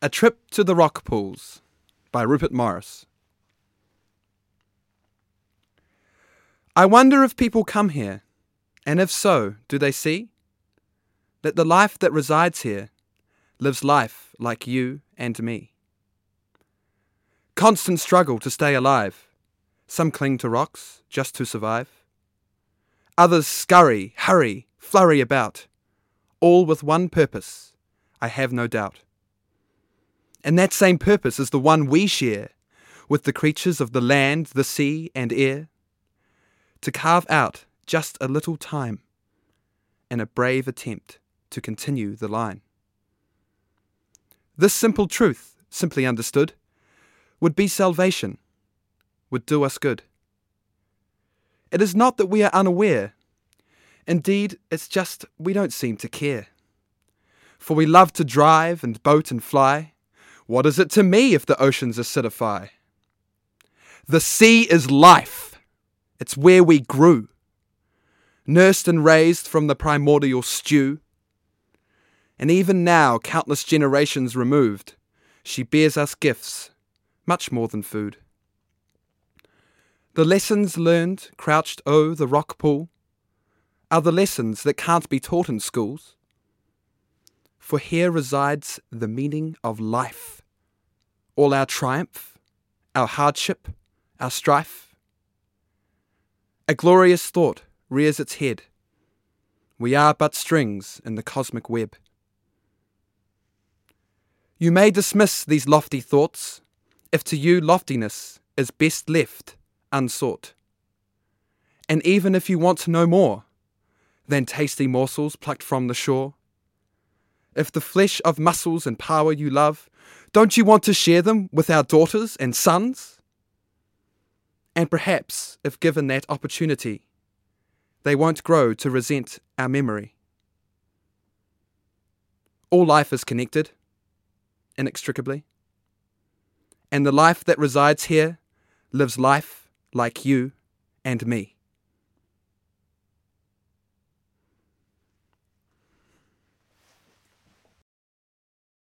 A Trip to the Rock Pools by Rupert Morris. I wonder if people come here, and if so, do they see that the life that resides here lives life like you and me? Constant struggle to stay alive. Some cling to rocks just to survive. Others scurry, hurry, flurry about, all with one purpose, I have no doubt. And that same purpose is the one we share with the creatures of the land, the sea, and air to carve out just a little time in a brave attempt to continue the line. This simple truth, simply understood, would be salvation, would do us good. It is not that we are unaware. Indeed, it's just we don't seem to care. For we love to drive and boat and fly. What is it to me if the oceans acidify? The sea is life. It's where we grew, nursed and raised from the primordial stew. And even now, countless generations removed, she bears us gifts, much more than food. The lessons learned crouched o'er the rock pool are the lessons that can't be taught in schools. For here resides the meaning of life, all our triumph, our hardship, our strife. A glorious thought rears its head. We are but strings in the cosmic web. You may dismiss these lofty thoughts if to you loftiness is best left unsought. And even if you want to know more than tasty morsels plucked from the shore, if the flesh of mussels and paua you love, don't you want to share them with our daughters and sons? And perhaps, if given that opportunity, they won't grow to resent our memory. All life is connected, inextricably, and the life that resides here lives life like you and me.